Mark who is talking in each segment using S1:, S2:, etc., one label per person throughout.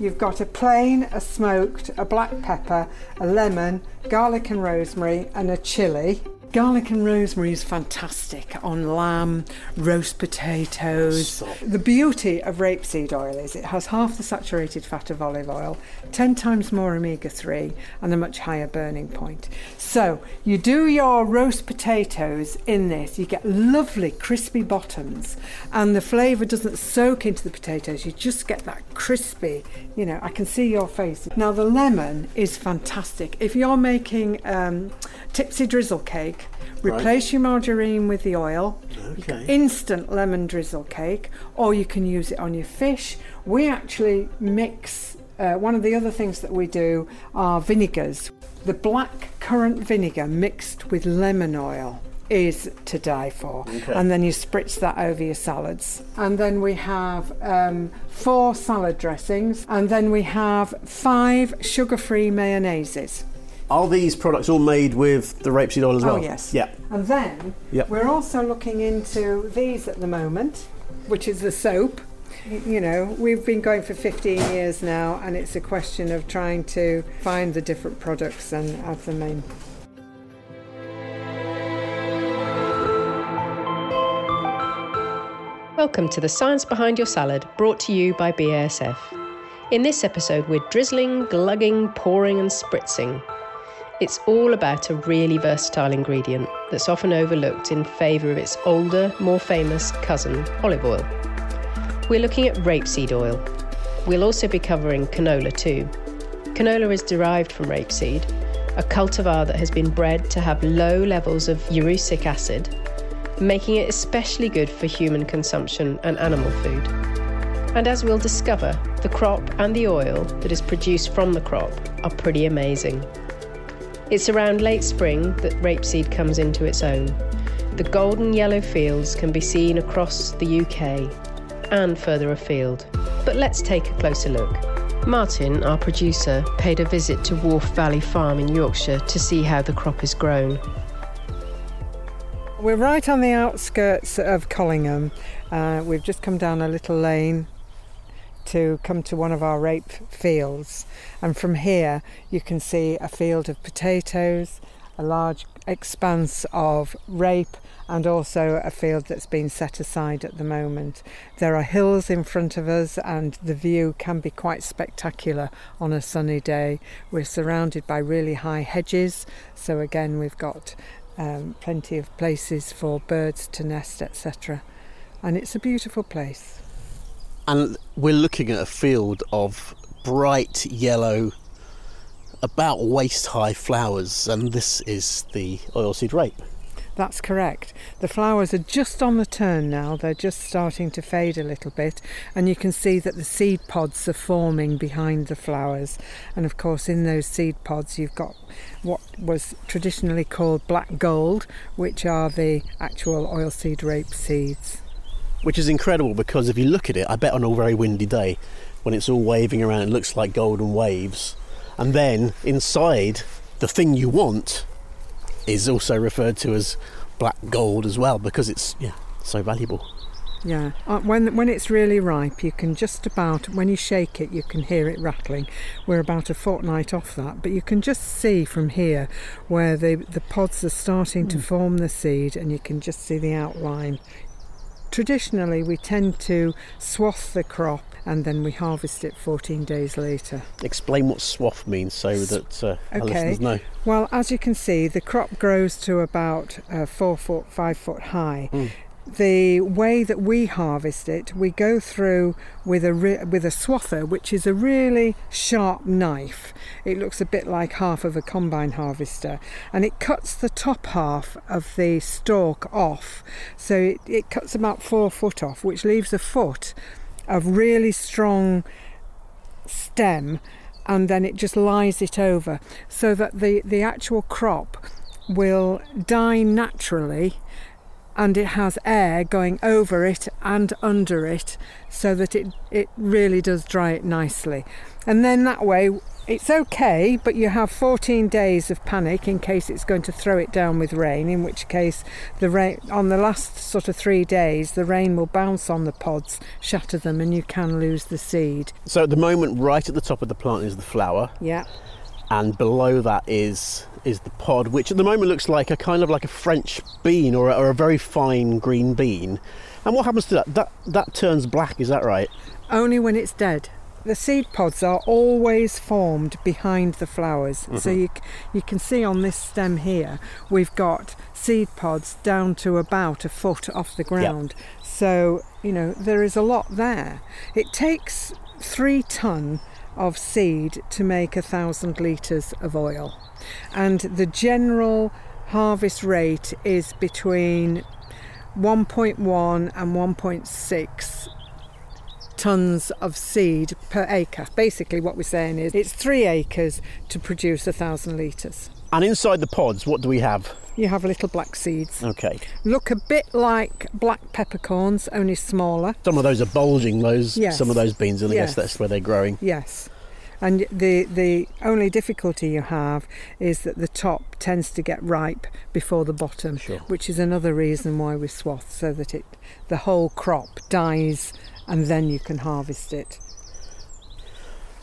S1: You've got a plain, a smoked, a black pepper, a lemon, garlic and rosemary, and a chilli. Garlic and rosemary is fantastic on lamb, roast potatoes. The beauty of rapeseed oil is it has half the saturated fat of olive oil, 10 times more omega 3, and a much higher burning point. So, you do your roast potatoes in this, you get lovely crispy bottoms, and the flavour doesn't soak into the potatoes, you just get that crispy. You know, I can see your face. Now, the lemon is fantastic. If you're making um, tipsy drizzle cake, Replace your margarine with the oil.
S2: Okay.
S1: Instant lemon drizzle cake, or you can use it on your fish. We actually mix. Uh, one of the other things that we do are vinegars. The black currant vinegar mixed with lemon oil is to die for.
S2: Okay.
S1: And then you spritz that over your salads. And then we have um, four salad dressings. And then we have five sugar free mayonnaises.
S2: Are these products all made with the rapeseed oil as oh, well?
S1: Oh, yes.
S2: Yeah.
S1: And then
S2: Yep.
S1: we're also looking into these at the moment, which is the soap. You know, we've been going for 15 years now, and it's a question of trying to find the different products and add them in.
S3: Welcome to the Science Behind Your Salad, brought to you by BASF. In this episode, we're drizzling, glugging, pouring, and spritzing. It's all about a really versatile ingredient that's often overlooked in favour of its older, more famous cousin, olive oil. We're looking at rapeseed oil. We'll also be covering canola too. Canola is derived from rapeseed, a cultivar that has been bred to have low levels of erucic acid, making it especially good for human consumption and animal food. And as we'll discover, the crop and the oil that is produced from the crop are pretty amazing. It's around late spring that rapeseed comes into its own. The golden yellow fields can be seen across the UK and further afield. But let's take a closer look. Martin, our producer, paid a visit to Wharfe Valley Farm in Yorkshire to see how the crop is grown.
S1: We're right on the outskirts of Collingham. Uh, we've just come down a little lane to come to one of our rape fields, and from here you can see a field of potatoes, a large expanse of rape, and also a field that's been set aside at the moment. There are hills in front of us, and the view can be quite spectacular on a sunny day. We're surrounded by really high hedges, so again, we've got um, plenty of places for birds to nest, etc. And it's a beautiful place.
S2: And we're looking at a field of bright yellow, about waist high flowers, and this is the oilseed rape.
S1: That's correct. The flowers are just on the turn now. They're just starting to fade a little bit, and you can see that the seed pods are forming behind the flowers. And of course, in those seed pods, you've got what was traditionally called black gold, which are the actual oilseed rape seeds.
S2: Which is incredible because if you look at it, I bet on a very windy day, when it's all waving around, it looks like golden waves. And then inside, the thing you want is also referred to as black gold as well because it's yeah so valuable.
S1: Yeah, uh, when when it's really ripe, you can just about when you shake it, you can hear it rattling. We're about a fortnight off that, but you can just see from here where the the pods are starting to form the seed, and you can just see the outline. Traditionally, we tend to swath the crop and then we harvest it 14 days later.
S2: Explain what swath means so that uh,
S1: Okay.
S2: listeners know.
S1: Well, as you can see, the crop grows to about uh, four foot, five foot high. The way that we harvest it, we go through with a re- with a swather, which is a really sharp knife. It looks a bit like half of a combine harvester, and it cuts the top half of the stalk off. So it, it cuts about four foot off, which leaves a foot of really strong stem and then it just lies it over so that the, the actual crop will die naturally and it has air going over it and under it so that it, it really does dry it nicely. And then that way it's okay, but you have 14 days of panic in case it's going to throw it down with rain, in which case the rain on the last sort of 3 days the rain will bounce on the pods, shatter them and you can lose the seed.
S2: So at the moment right at the top of the plant is the flower
S1: Yeah.
S2: And below that is is the pod which at the moment looks like a kind of like a French bean or a, or a very fine green bean. And what happens to that? That that turns black, is that right?
S1: Only when it's dead. The seed pods are always formed behind the flowers. So mm-hmm. you, you can see on this stem here, we've got seed pods down to about a foot off the ground. So, you know, there is a lot there. It takes three ton of seed to make a thousand litres of oil. And the general harvest rate is between 1.1 and 1.6 tons of seed per acre. Basically, what we're saying is it's three acres to produce a thousand litres.
S2: And inside the pods, what do we have?
S1: You have little black seeds.
S2: Okay.
S1: Look a bit like black peppercorns, only smaller.
S2: Some of those are bulging, those
S1: Yes.
S2: some of those beans, and I
S1: Yes.
S2: guess that's where they're growing.
S1: Yes. And the the only difficulty you have is that the top tends to get ripe before the bottom,
S2: Sure.
S1: which is another reason why we swath so that it the whole crop dies and then you can harvest it.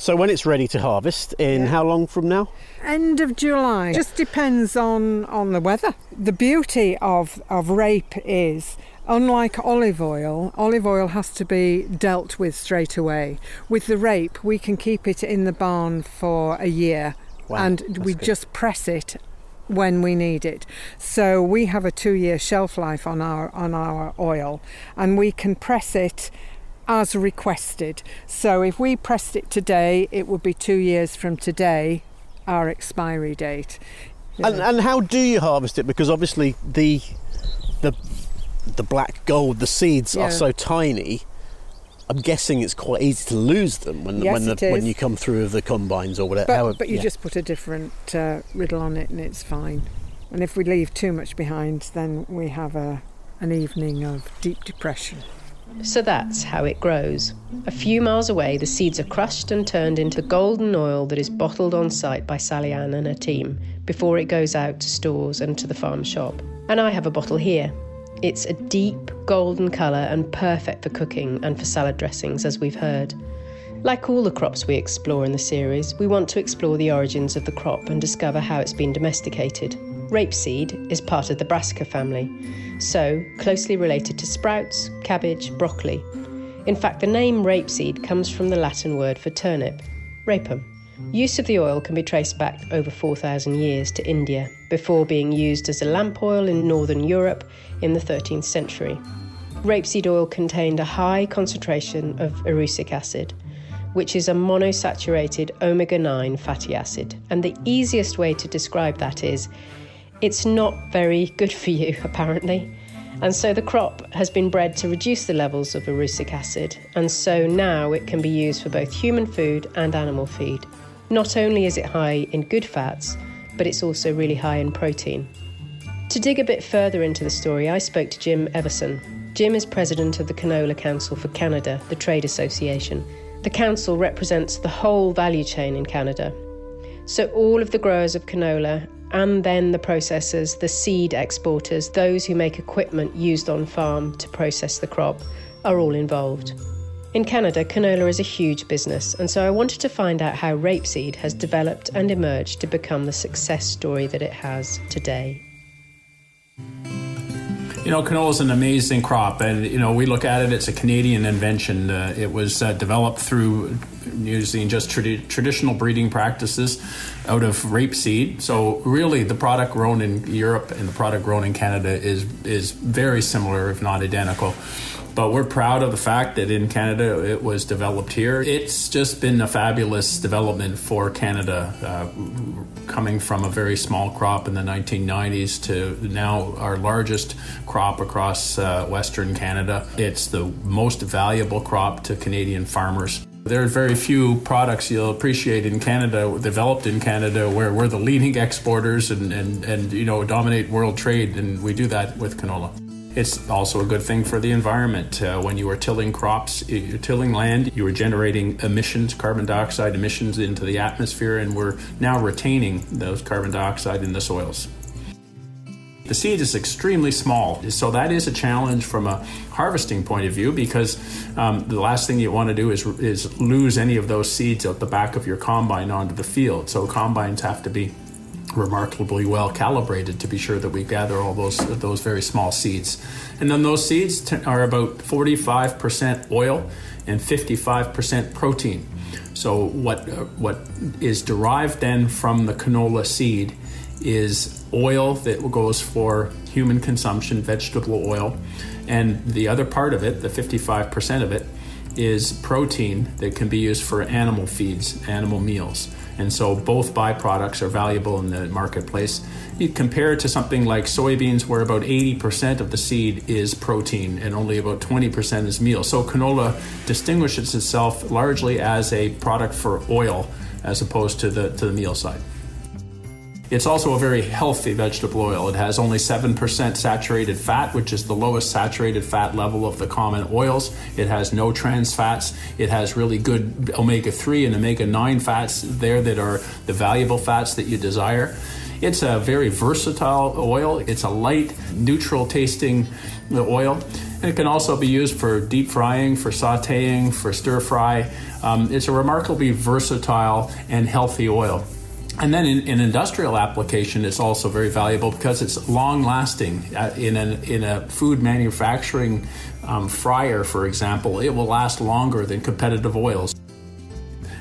S2: So when it's ready to harvest, in
S1: Yeah.
S2: how long from now?
S1: End of July. Just depends on, on the weather. The beauty of, of rape is, unlike olive oil, olive oil has to be dealt with straight away. With the rape, we can keep it in the barn for a year
S2: Wow,
S1: and we
S2: good.
S1: just press it when we need it. So we have a two year shelf life on our on our oil and we can press it as requested. So if we pressed it today, it would be two years from today, our expiry date.
S2: And, and how do you harvest it? Because obviously the the the black gold, the seeds
S1: Yeah.
S2: are so tiny. I'm guessing it's quite easy to lose them when
S1: Yes,
S2: when, the, when you come through with the combines or whatever.
S1: But,
S2: how-
S1: but you
S2: yeah.
S1: just put a different uh, riddle on it and it's fine. And if we leave too much behind, then we have a, an evening of deep depression.
S3: So that's how it grows. A few miles away, the seeds are crushed and turned into golden oil that is bottled on site by Sally Ann and her team before it goes out to stores and to the farm shop. And I have a bottle here. It's a deep golden colour and perfect for cooking and for salad dressings, as we've heard. Like all the crops we explore in the series, we want to explore the origins of the crop and discover how it's been domesticated. Rapeseed is part of the brassica family, so closely related to sprouts, cabbage, broccoli. In fact, the name rapeseed comes from the Latin word for turnip, rapum. Use of the oil can be traced back over 4,000 years to India, before being used as a lamp oil in northern Europe in the 13th century. Rapeseed oil contained a high concentration of erucic acid, which is a monosaturated omega 9 fatty acid. And the easiest way to describe that is it's not very good for you, apparently. And so the crop has been bred to reduce the levels of erucic acid, and so now it can be used for both human food and animal feed. Not only is it high in good fats, but it's also really high in protein. To dig a bit further into the story, I spoke to Jim Everson. Jim is president of the Canola Council for Canada, the trade association. The council represents the whole value chain in Canada. So, all of the growers of canola and then the processors, the seed exporters, those who make equipment used on farm to process the crop, are all involved. In Canada, canola is a huge business, and so I wanted to find out how rapeseed has developed and emerged to become the success story that it has today.
S4: You know, canola is an amazing crop, and you know we look at it; it's a Canadian invention. Uh, it was uh, developed through using just tradi- traditional breeding practices out of rapeseed. So, really, the product grown in Europe and the product grown in Canada is is very similar, if not identical. But we're proud of the fact that in Canada it was developed here. It's just been a fabulous development for Canada, uh, coming from a very small crop in the 1990s to now our largest crop across uh, Western Canada. It's the most valuable crop to Canadian farmers. There are very few products you'll appreciate in Canada, developed in Canada, where we're the leading exporters and, and, and you know dominate world trade, and we do that with canola. It's also a good thing for the environment. Uh, when you are tilling crops, you're tilling land, you are generating emissions, carbon dioxide emissions into the atmosphere, and we're now retaining those carbon dioxide in the soils. The seed is extremely small, so that is a challenge from a harvesting point of view because um, the last thing you want to do is, is lose any of those seeds out the back of your combine onto the field. So combines have to be remarkably well calibrated to be sure that we gather all those those very small seeds. And then those seeds t- are about 45% oil and 55% protein. So what uh, what is derived then from the canola seed is oil that goes for human consumption, vegetable oil, and the other part of it, the 55% of it, is protein that can be used for animal feeds, animal meals. And so both byproducts are valuable in the marketplace. You compare it to something like soybeans, where about 80% of the seed is protein and only about 20% is meal. So canola distinguishes itself largely as a product for oil as opposed to the, to the meal side. It's also a very healthy vegetable oil. It has only 7% saturated fat, which is the lowest saturated fat level of the common oils. It has no trans fats. It has really good omega 3 and omega 9 fats there that are the valuable fats that you desire. It's a very versatile oil. It's a light, neutral tasting oil. And it can also be used for deep frying, for sauteing, for stir fry. Um, it's a remarkably versatile and healthy oil. And then in, in, industrial application, it's also very valuable because it's long lasting. Uh, in, an, in a food manufacturing um, fryer, for example, it will last longer than competitive oils.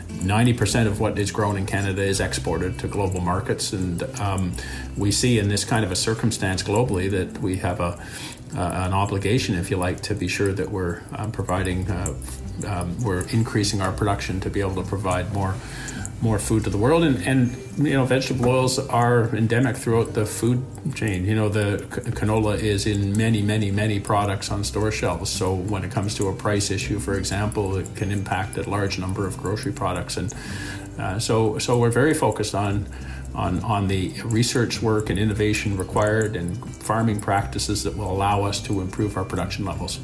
S4: 90% of what is grown in Canada is exported to global markets, and um, we see in this kind of a circumstance globally that we have a, an obligation, if you like, to be sure that we're um, providing, uh, um, we're increasing our production to be able to provide more more food to the world. And, and you know, vegetable oils are endemic throughout the food chain. You know, the canola is in many, many, many products on store shelves. So when it comes to a price issue, for example, it can impact a large number of grocery products. And uh, so, so we're very focused on. On, on the research work and innovation required and farming practices that will allow us to improve our production levels.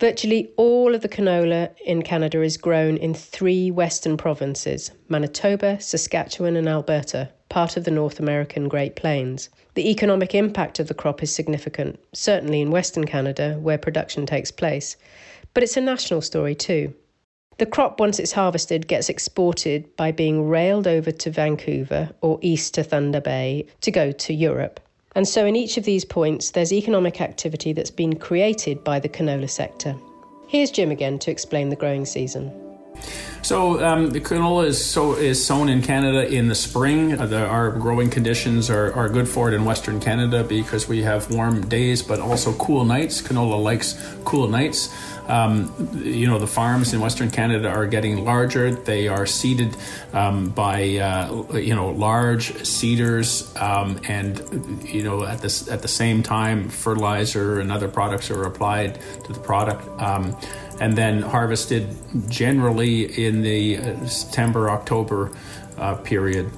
S3: Virtually all of the canola in Canada is grown in three western provinces Manitoba, Saskatchewan, and Alberta, part of the North American Great Plains. The economic impact of the crop is significant, certainly in Western Canada, where production takes place, but it's a national story too. The crop, once it's harvested, gets exported by being railed over to Vancouver or east to Thunder Bay to go to Europe. And so, in each of these points, there's economic activity that's been created by the canola sector. Here's Jim again to explain the growing season.
S4: So um, the canola is so is sown in Canada in the spring. Uh, the, our growing conditions are, are good for it in Western Canada because we have warm days, but also cool nights. Canola likes cool nights. Um, you know, the farms in Western Canada are getting larger. They are seeded um, by uh, you know large seeders, um, and you know at this at the same time, fertilizer and other products are applied to the product, um, and then harvested generally in the uh, September October uh, period,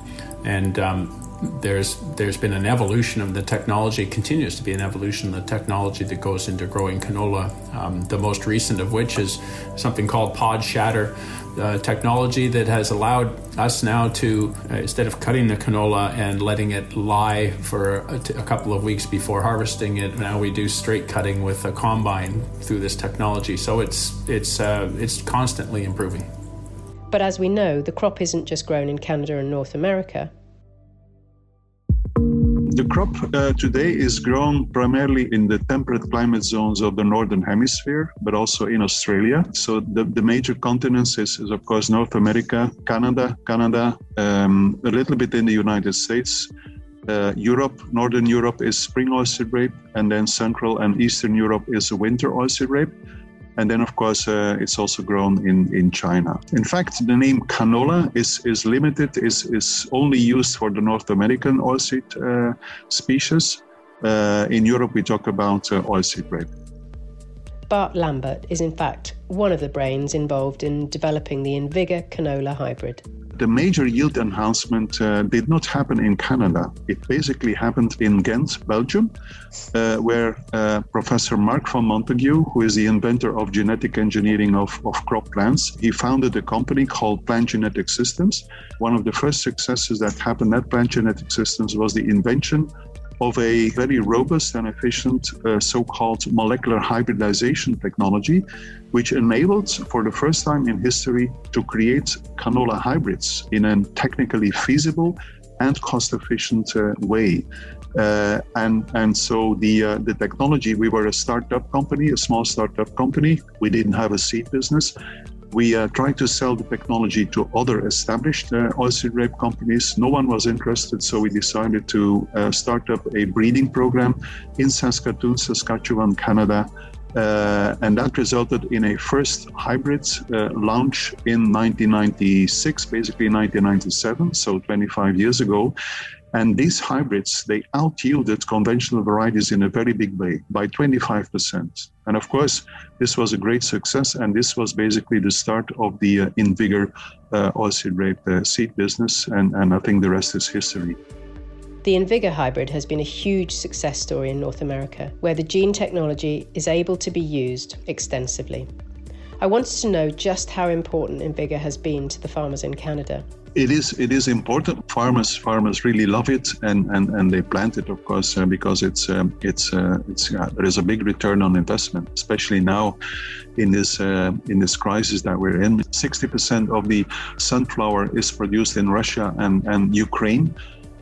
S4: and um, there's there's been an evolution of the technology, continues to be an evolution of the technology that goes into growing canola. Um, the most recent of which is something called pod shatter uh, technology that has allowed us now to uh, instead of cutting the canola and letting it lie for a, t- a couple of weeks before harvesting it, now we do straight cutting with a combine through this technology. So it's it's uh, it's constantly improving.
S3: But as we know, the crop isn't just grown in Canada and North America.
S5: The crop uh, today is grown primarily in the temperate climate zones of the northern hemisphere, but also in Australia. So the, the major continents is, is, of course North America, Canada, Canada, um, a little bit in the United States. Uh, Europe, Northern Europe is spring oilseed rape, and then Central and Eastern Europe is winter oilseed rape. And then, of course, uh, it's also grown in, in China. In fact, the name canola is, is limited, is, is only used for the North American oilseed uh, species. Uh, in Europe, we talk about uh, oilseed rape.
S3: Bart Lambert is, in fact, one of the brains involved in developing the InVigor canola hybrid
S5: the major yield enhancement uh, did not happen in Canada. It basically happened in Ghent, Belgium, uh, where uh, Professor Marc Van Montagu, who is the inventor of genetic engineering of, of crop plants, he founded a company called Plant Genetic Systems. One of the first successes that happened at Plant Genetic Systems was the invention of a very robust and efficient uh, so called molecular hybridization technology, which enabled, for the first time in history, to create canola hybrids in a technically feasible and cost efficient uh, way. Uh, and and so the uh, the technology we were a startup company a small startup company we didn't have a seed business we uh, tried to sell the technology to other established uh, oilseed rape companies. No one was interested, so we decided to uh, start up a breeding program in Saskatoon, Saskatchewan, Canada. Uh, and that resulted in a first hybrid uh, launch in 1996, basically 1997, so 25 years ago. And these hybrids, they out yielded conventional varieties in a very big way by 25%. And of course, this was a great success. And this was basically the start of the uh, InVigor uh, oilseed rape uh, seed business. And, and I think the rest is history.
S3: The InVigor hybrid has been a huge success story in North America, where the gene technology is able to be used extensively. I wanted to know just how important InVigor has been to the farmers in Canada
S5: it is it is important. Farmers farmers really love it, and and, and they plant it, of course, uh, because it's um, it's uh, it's uh, there is a big return on investment, especially now in this uh, in this crisis that we're in. Sixty percent of the sunflower is produced in Russia and and Ukraine.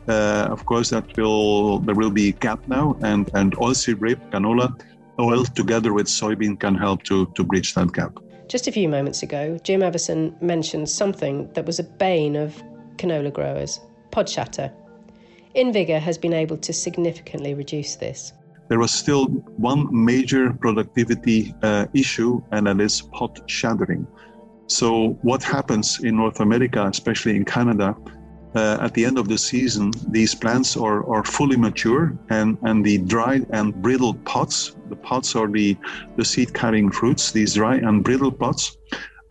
S5: Uh, of course, that will there will be a gap now, and and oilseed rape canola oil together with soybean can help to to bridge that gap.
S3: Just a few moments ago, Jim Everson mentioned something that was a bane of canola growers pod shatter. InVigor has been able to significantly reduce this.
S5: There was still one major productivity uh, issue, and that is pod shattering. So, what happens in North America, especially in Canada, uh, at the end of the season, these plants are, are fully mature and, and the dried and brittle pods, the pods are the, the seed carrying fruits, these dry and brittle pods,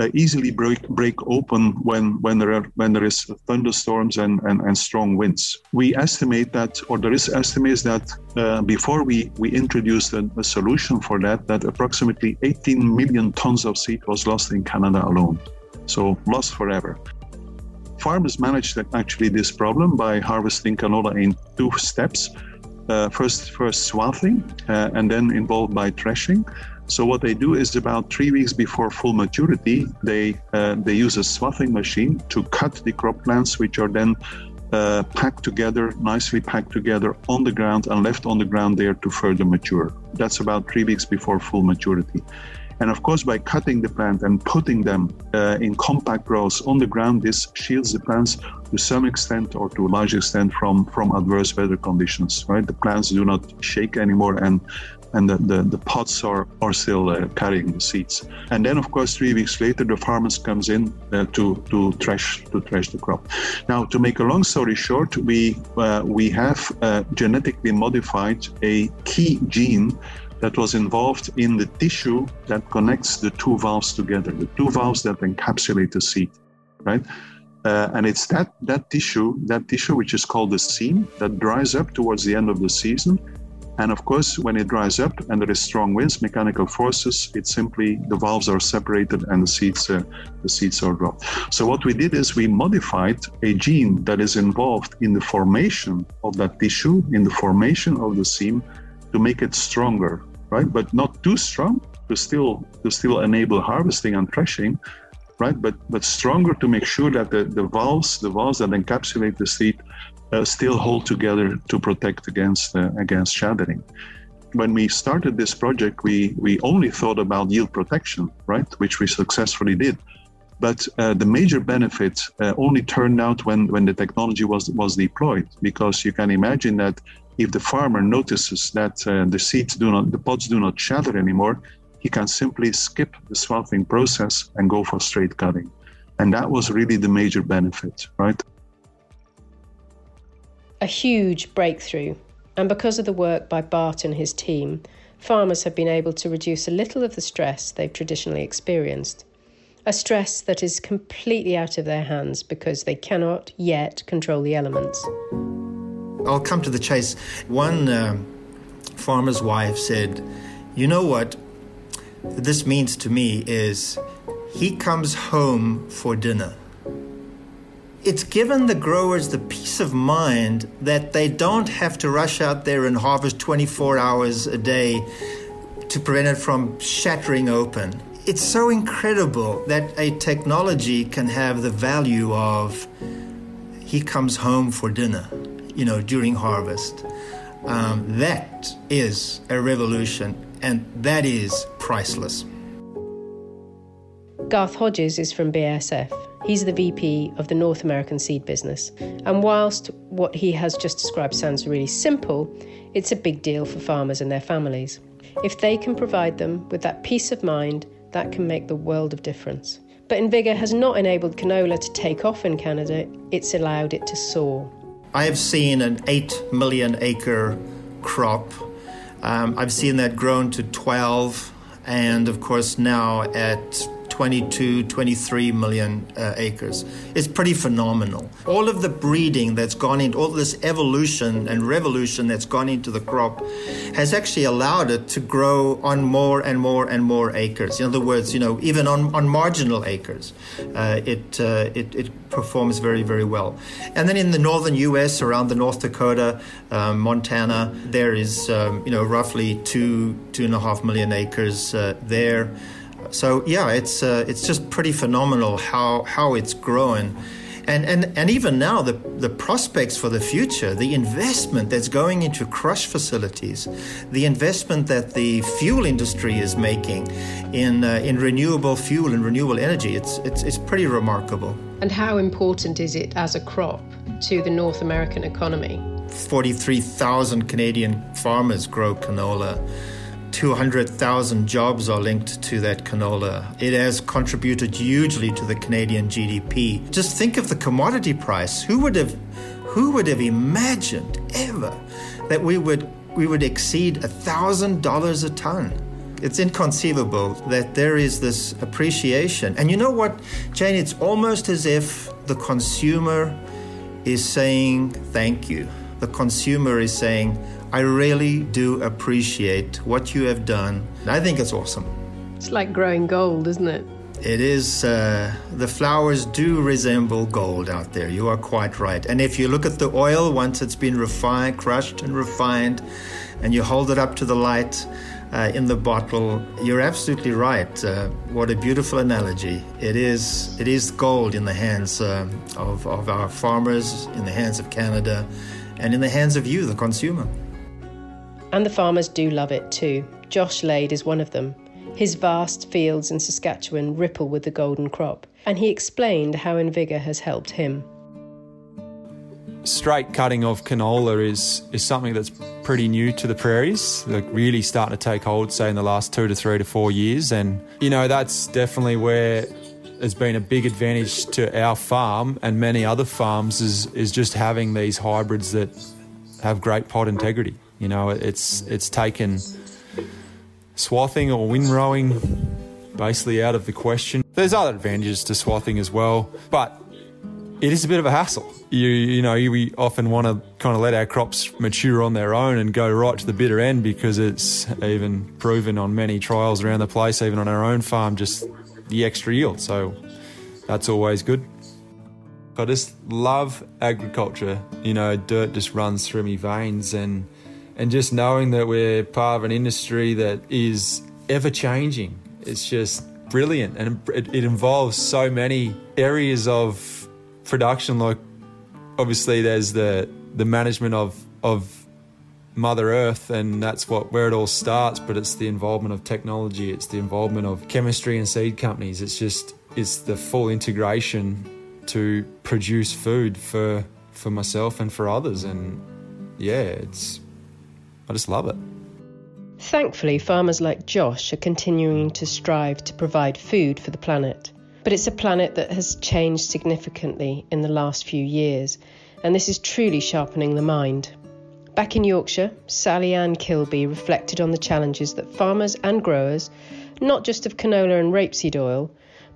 S5: uh, easily break, break open when, when, there are, when there is thunderstorms and, and, and strong winds. We estimate that, or there is estimates that uh, before we, we introduced a, a solution for that, that approximately 18 million tons of seed was lost in Canada alone. So lost forever. Farmers managed actually this problem by harvesting canola in two steps. Uh, first, first swathing, uh, and then involved by threshing. So what they do is about three weeks before full maturity, they uh, they use a swathing machine to cut the crop plants, which are then uh, packed together, nicely packed together on the ground and left on the ground there to further mature. That's about three weeks before full maturity. And of course, by cutting the plant and putting them uh, in compact rows on the ground, this shields the plants to some extent or to a large extent from, from adverse weather conditions, right? The plants do not shake anymore and and the, the, the, pots are, are still uh, carrying the seeds. And then, of course, three weeks later, the farmers comes in uh, to, to thresh to thresh the crop. Now, to make a long story short, we uh, we have uh, genetically modified a key gene that was involved in the tissue that connects the two valves together, the two valves that encapsulate the seed, right? Uh, and it's that that tissue, that tissue which is called the seam, that dries up towards the end of the season. And of course, when it dries up and there is strong winds, mechanical forces, it simply the valves are separated and the seeds uh, the seeds are dropped. So what we did is we modified a gene that is involved in the formation of that tissue, in the formation of the seam, to make it stronger right? But not too strong to still to still enable harvesting and threshing, right? But but stronger to make sure that the, the valves the valves that encapsulate the seed uh, still hold together to protect against uh, against shattering. When we started this project, we we only thought about yield protection, right? Which we successfully did. But uh, the major benefit uh, only turned out when, when the technology was, was deployed, because you can imagine that if the farmer notices that uh, the seeds do not, the pods do not shatter anymore, he can simply skip the swathing process and go for straight cutting. And that was really the major benefit, right?
S3: A huge breakthrough. And because of the work by Bart and his team, farmers have been able to reduce a little of the stress they've traditionally experienced. a stress that is completely out of their hands because they cannot yet control the elements.
S6: I'll come to the chase. One uh, farmer's wife said, You know what this means to me is he comes home for dinner. It's given the growers the peace of mind that they don't have to rush out there and harvest 24 hours a day to prevent it from shattering open. It's so incredible that a technology can have the value of he comes home for dinner, you know, during harvest. Um, that is a revolution, and that is priceless.
S3: Garth Hodges is from BASF. He's the VP of the North American seed business. And whilst what he has just described sounds really simple, it's a big deal for farmers and their families. If they can provide them with that peace of mind, that can make the world of difference. But InVigor has not enabled canola to take off in Canada, it's allowed it to soar.
S6: I have seen an 8 million acre crop. Um, I've seen that grown to 12, and of course, now at 22, 23 million uh, acres. It's pretty phenomenal. All of the breeding that's gone into, all this evolution and revolution that's gone into the crop has actually allowed it to grow on more and more and more acres. In other words, you know, even on, on marginal acres, uh, it, uh, it, it performs very, very well. And then in the northern U.S., around the North Dakota, um, Montana, there is, um, you know, roughly two, two and a half million acres uh, there. So yeah, it's uh, it's just pretty phenomenal how how it's growing. And, and, and even now, the, the prospects for the future, the investment that's going into crush facilities, the investment that the fuel industry is making in, uh, in renewable fuel and renewable energy, it's, it's, it's pretty remarkable.
S3: And how important is it as a crop to the North American economy?
S6: 43,000 Canadian farmers grow canola. 200,000 jobs are linked to that canola. It has contributed hugely to the Canadian GDP. Just think of the commodity price. Who would have who would have imagined ever that we would we would exceed $1,000 a ton? It's inconceivable that there is this appreciation. And you know what, Jane, it's almost as if the consumer is saying thank you. The consumer is saying I really do appreciate what you have done. I think it's awesome.
S3: It's like growing gold, isn't it?
S6: It is, uh, the flowers do resemble gold out there. You are quite right. And if you look at the oil, once it's been refined, crushed and refined, and you hold it up to the light uh, in the bottle, you're absolutely right. Uh, what a beautiful analogy. It is, it is gold in the hands uh, of, of our farmers, in the hands of Canada, and in the hands of you, the consumer.
S3: And the farmers do love it too. Josh Lade is one of them. His vast fields in Saskatchewan ripple with the golden crop, and he explained how InVigor has helped him.
S7: Straight cutting of canola is is something that's pretty new to the prairies, like really starting to take hold, say in the last two to three to four years, and you know that's definitely where has been a big advantage to our farm and many other farms is is just having these hybrids that have great pod integrity. You know, it's it's taken swathing or windrowing basically out of the question. There's other advantages to swathing as well, but it is a bit of a hassle. You you know, we often want to kind of let our crops mature on their own and go right to the bitter end because it's even proven on many trials around the place, even on our own farm, just the extra yield. So that's always good. I just love agriculture. You know, dirt just runs through me veins and and just knowing that we're part of an industry that is ever changing, it's just brilliant. And it, it involves so many areas of production. Like, obviously, there's the, the management of, of Mother Earth, and that's what where it all starts. But it's the involvement of technology, it's the involvement of chemistry and seed companies. It's just it's the full integration to produce food for for myself and for others. And yeah, it's I just love it.
S3: Thankfully, farmers like Josh are continuing to strive to provide food for the planet. But it's a planet that has changed significantly in the last few years, and this is truly sharpening the mind. Back in Yorkshire, Sally Ann Kilby reflected on the challenges that farmers and growers, not just of canola and rapeseed oil,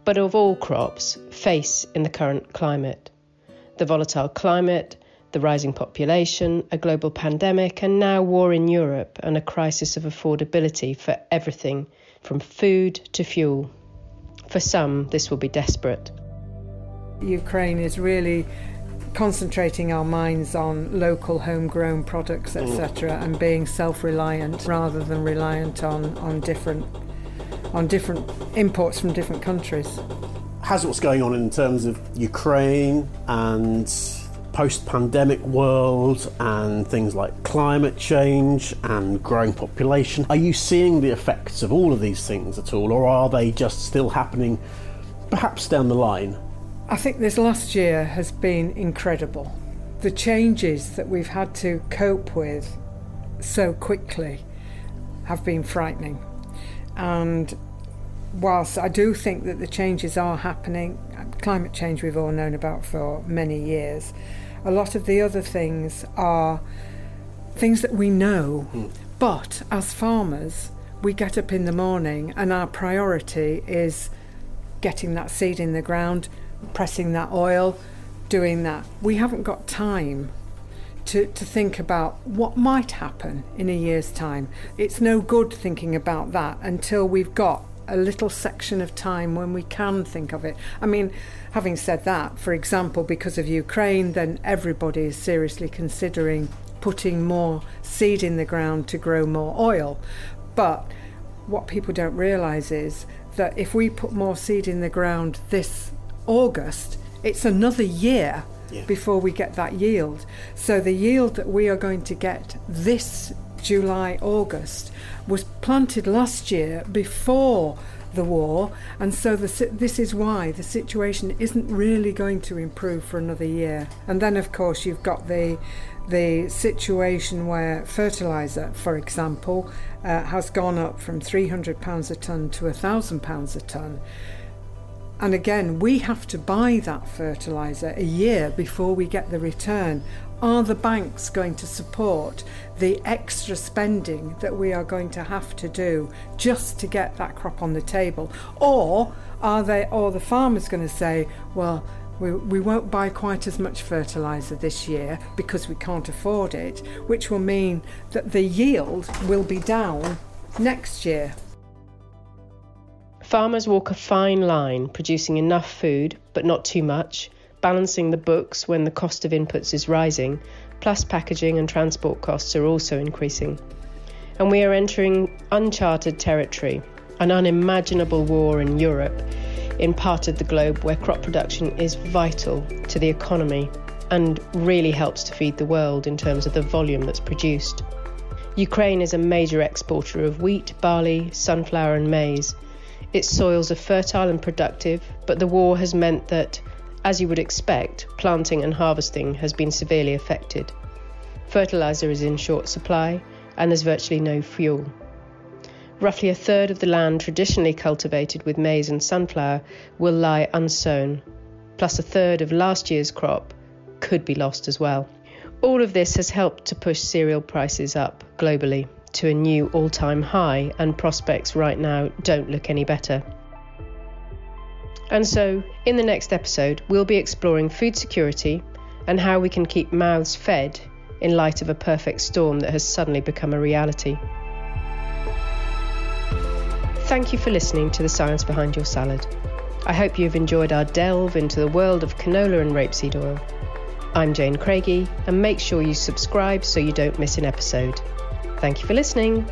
S3: but of all crops, face in the current climate. The volatile climate, the rising population, a global pandemic, and now war in Europe and a crisis of affordability for everything from food to fuel. For some, this will be desperate.
S1: Ukraine is really concentrating our minds on local homegrown products, etc., and being self-reliant rather than reliant on, on different on different imports from different countries.
S2: Has what's going on in terms of Ukraine and post-pandemic world and things like climate change and growing population. Are you seeing the effects of all of these things at all, or are they just still happening, perhaps down the line?
S1: I think this last year has been incredible. The changes that we've had to cope with so quickly have been frightening. And whilst I do think that the changes are happening, climate change we've all known about for many years, a lot of the other things are things that we know. Mm. But as farmers, we get up in the morning and our priority is getting that seed in the ground, pressing that oil, doing that. We haven't got time to, to think about what might happen in a year's time. It's no good thinking about that until we've got a little section of time when we can think of it. I mean, having said that, for example, because of Ukraine, then everybody is seriously considering putting more seed in the ground to grow more oil. But what people don't realise is that if we put more seed in the ground this August, it's another year yeah. before we get that yield. So the yield that we are going to get this July, August was planted last year before the war, and so the, this is why the situation isn't really going to improve for another year. And then, of course, you've got the the situation where fertilizer, for example, uh, has gone up from 300 pounds a ton to 1,000 pounds a ton. And again, we have to buy that fertiliser a year before we get the return. Are the banks going to support the extra spending that we are going to have to do just to get that crop on the table? Or are they or the farmers going to say, well, we, we won't buy quite as much fertiliser this year because we can't afford it, which will mean that the yield will be down next year.
S3: Farmers walk a fine line, producing enough food, but not too much, balancing the books when the cost of inputs is rising, plus packaging and transport costs are also increasing. And we are entering uncharted territory, an unimaginable war in Europe, in part of the globe where crop production is vital to the economy and really helps to feed the world in terms of the volume that's produced. Ukraine is a major exporter of wheat, barley, sunflower, and maize its soils are fertile and productive, but the war has meant that, as you would expect, planting and harvesting has been severely affected. Fertiliser is in short supply, and there's virtually no fuel. Roughly a third of the land traditionally cultivated with maize and sunflower will lie unsown, plus a third of last year's crop could be lost as well. All of this has helped to push cereal prices up globally to a new all time high, and prospects right now don't look any better. And so, in the next episode, we'll be exploring food security and how we can keep mouths fed in light of a perfect storm that has suddenly become a reality. Thank you for listening to the science behind your salad. I hope you've enjoyed our delve into the world of canola and rapeseed oil. I'm Jane Craigie, and make sure you subscribe so you don't miss an episode. Thank you for listening.